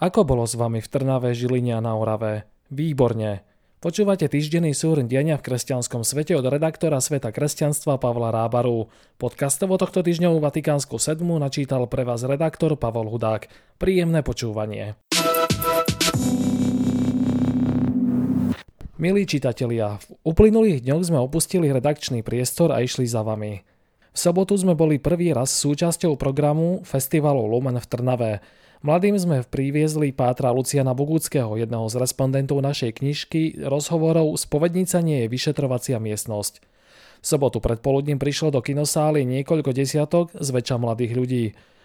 Ako bolo s vami v Trnave, Žiline a na Orave? Výborne. Počúvate týždenný súhrn diania v kresťanskom svete od redaktora Sveta kresťanstva Pavla Rábaru. Podcastovo tohto týždňovú Vatikánsku sedmu načítal pre vás redaktor Pavol Hudák. Príjemné počúvanie. Milí čitatelia, v uplynulých dňoch sme opustili redakčný priestor a išli za vami. V sobotu sme boli prvý raz súčasťou programu Festivalu Lumen v Trnave. Mladým sme priviezli Pátra Luciana Bogúckého, jedného z respondentov našej knižky, rozhovorov Spovednica nie je vyšetrovacia miestnosť. V sobotu predpoludním prišlo do kinosály niekoľko desiatok, zväčša mladých ľudí.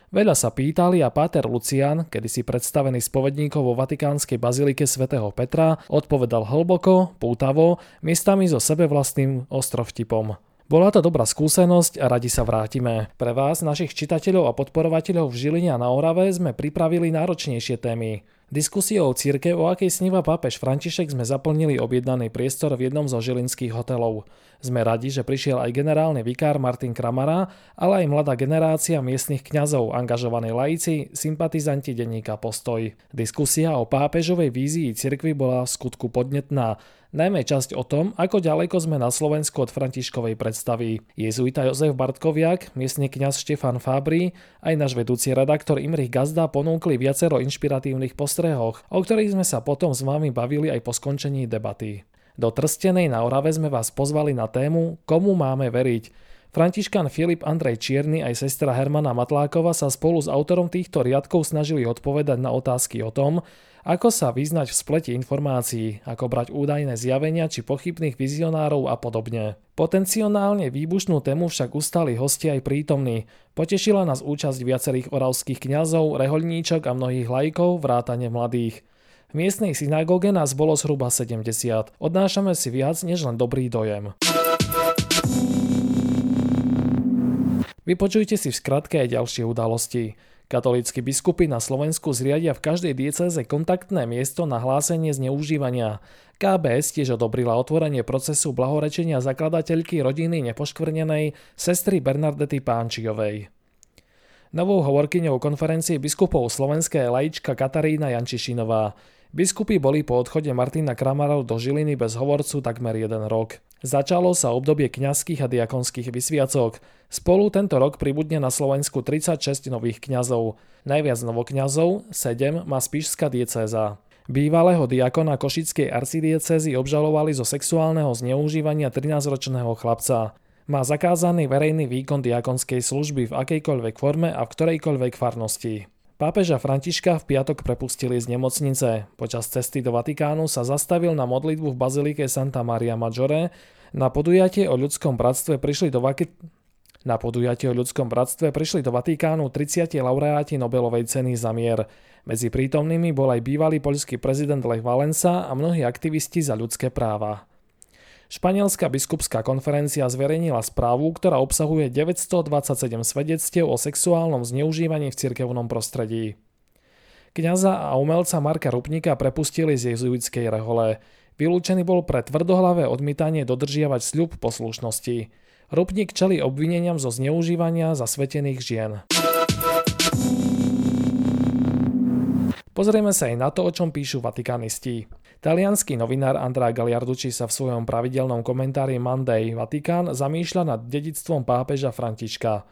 Veľa sa pýtali a Páter Lucian, kedysi predstavený spovedníkov vo Vatikánskej bazilike svätého Petra, odpovedal hlboko, pútavo, miestami so sebevlastným ostrovtipom. Bola to dobrá skúsenosť a radi sa vrátime. Pre vás, našich čitateľov a podporovateľov v Žiline a na Orave sme pripravili náročnejšie témy. Diskusiou o círke, o akej sníva pápež František, sme zaplnili objednaný priestor v jednom zo žilinských hotelov. Sme radi, že prišiel aj generálny vikár Martin Kramara, ale aj mladá generácia miestnych kňazov, angažovaní laici, sympatizanti denníka Postoj. Diskusia o pápežovej vízii cirkvy bola v skutku podnetná najmä časť o tom, ako ďaleko sme na Slovensku od Františkovej predstavy. Jezuita Jozef Bartkoviak, miestny kňaz Štefan Fábry, aj náš vedúci redaktor Imrich Gazda ponúkli viacero inšpiratívnych postrehoch, o ktorých sme sa potom s vami bavili aj po skončení debaty. Do Trstenej na Orave sme vás pozvali na tému Komu máme veriť? Františkan Filip Andrej Čierny aj sestra Hermana Matlákova sa spolu s autorom týchto riadkov snažili odpovedať na otázky o tom, ako sa vyznať v spleti informácií, ako brať údajné zjavenia či pochybných vizionárov a podobne. Potenciálne výbušnú tému však ustali hosti aj prítomní. Potešila nás účasť viacerých oravských kňazov, rehoľníčok a mnohých lajkov, vrátane mladých. V miestnej synagóge nás bolo zhruba 70. Odnášame si viac než len dobrý dojem. Vypočujte si v skratke aj ďalšie udalosti. Katolícky biskupy na Slovensku zriadia v každej dieceze kontaktné miesto na hlásenie zneužívania. KBS tiež odobrila otvorenie procesu blahorečenia zakladateľky rodiny nepoškvrnenej sestry Bernardety Pánčiovej. Novou hovorkyňou konferencie biskupov Slovenskej laička Katarína Jančišinová. Biskupy boli po odchode Martina Kramarov do Žiliny bez hovorcu takmer jeden rok. Začalo sa obdobie kňazských a diakonských vysviacok. Spolu tento rok pribudne na Slovensku 36 nových kňazov. Najviac novokňazov, 7, má Spišská diecéza. Bývalého diakona Košickej arcidiecezy obžalovali zo sexuálneho zneužívania 13-ročného chlapca. Má zakázaný verejný výkon diakonskej služby v akejkoľvek forme a v ktorejkoľvek farnosti. Pápeža Františka v piatok prepustili z nemocnice. Počas cesty do Vatikánu sa zastavil na modlitbu v bazilike Santa Maria Maggiore. Na podujatie o ľudskom bratstve prišli do Vaki... Na podujatie o ľudskom bratstve prišli do Vatikánu 30 laureáti Nobelovej ceny za mier. Medzi prítomnými bol aj bývalý poľský prezident Lech Valensa a mnohí aktivisti za ľudské práva. Španielská biskupská konferencia zverejnila správu, ktorá obsahuje 927 svedectiev o sexuálnom zneužívaní v cirkevnom prostredí. Kňaza a umelca Marka Rupnika prepustili z jezuitskej rehole. Vylúčený bol pre tvrdohlavé odmítanie dodržiavať sľub poslušnosti. Rupnik čeli obvineniam zo zneužívania zasvetených žien. Pozrieme sa aj na to, o čom píšu vatikánisti. Talianský novinár Andrá Galiarducci sa v svojom pravidelnom komentári Monday Vatikán zamýšľa nad dedictvom pápeža Františka.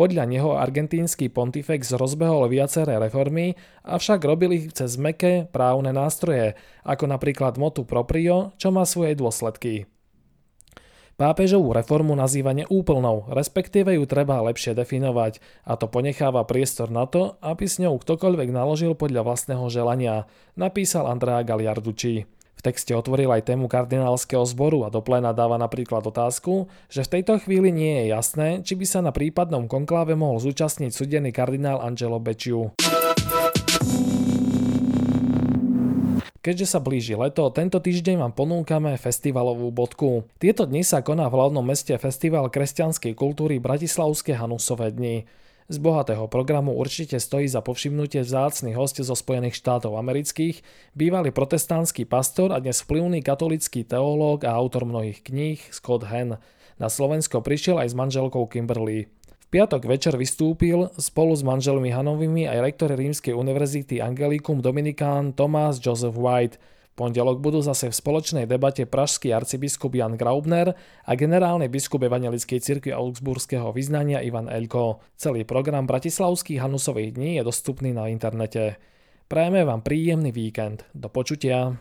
Podľa neho argentínsky pontifex rozbehol viaceré reformy, avšak robil ich cez meké právne nástroje, ako napríklad motu proprio, čo má svoje dôsledky. Pápežovú reformu nazýva neúplnou, respektíve ju treba lepšie definovať a to ponecháva priestor na to, aby s ňou ktokoľvek naložil podľa vlastného želania, napísal Andrea Galiarducci. V texte otvoril aj tému kardinálskeho zboru a do pléna dáva napríklad otázku, že v tejto chvíli nie je jasné, či by sa na prípadnom konkláve mohol zúčastniť súdený kardinál Angelo Becciu. Keďže sa blíži leto, tento týždeň vám ponúkame festivalovú bodku. Tieto dni sa koná v hlavnom meste Festival kresťanskej kultúry Bratislavské Hanusové dni. Z bohatého programu určite stojí za povšimnutie vzácny host zo Spojených štátov amerických, bývalý protestantský pastor a dnes vplyvný katolický teológ a autor mnohých kníh Scott Hen. Na Slovensko prišiel aj s manželkou Kimberly piatok večer vystúpil spolu s manželmi Hanovými aj rektor Rímskej univerzity Angelikum Dominikán Tomás Joseph White. Pondelok budú zase v spoločnej debate pražský arcibiskup Jan Graubner a generálny biskup Evangelickej cirkvi Augsburského vyznania Ivan Elko. Celý program Bratislavských Hanusových dní je dostupný na internete. Prajeme vám príjemný víkend. Do počutia.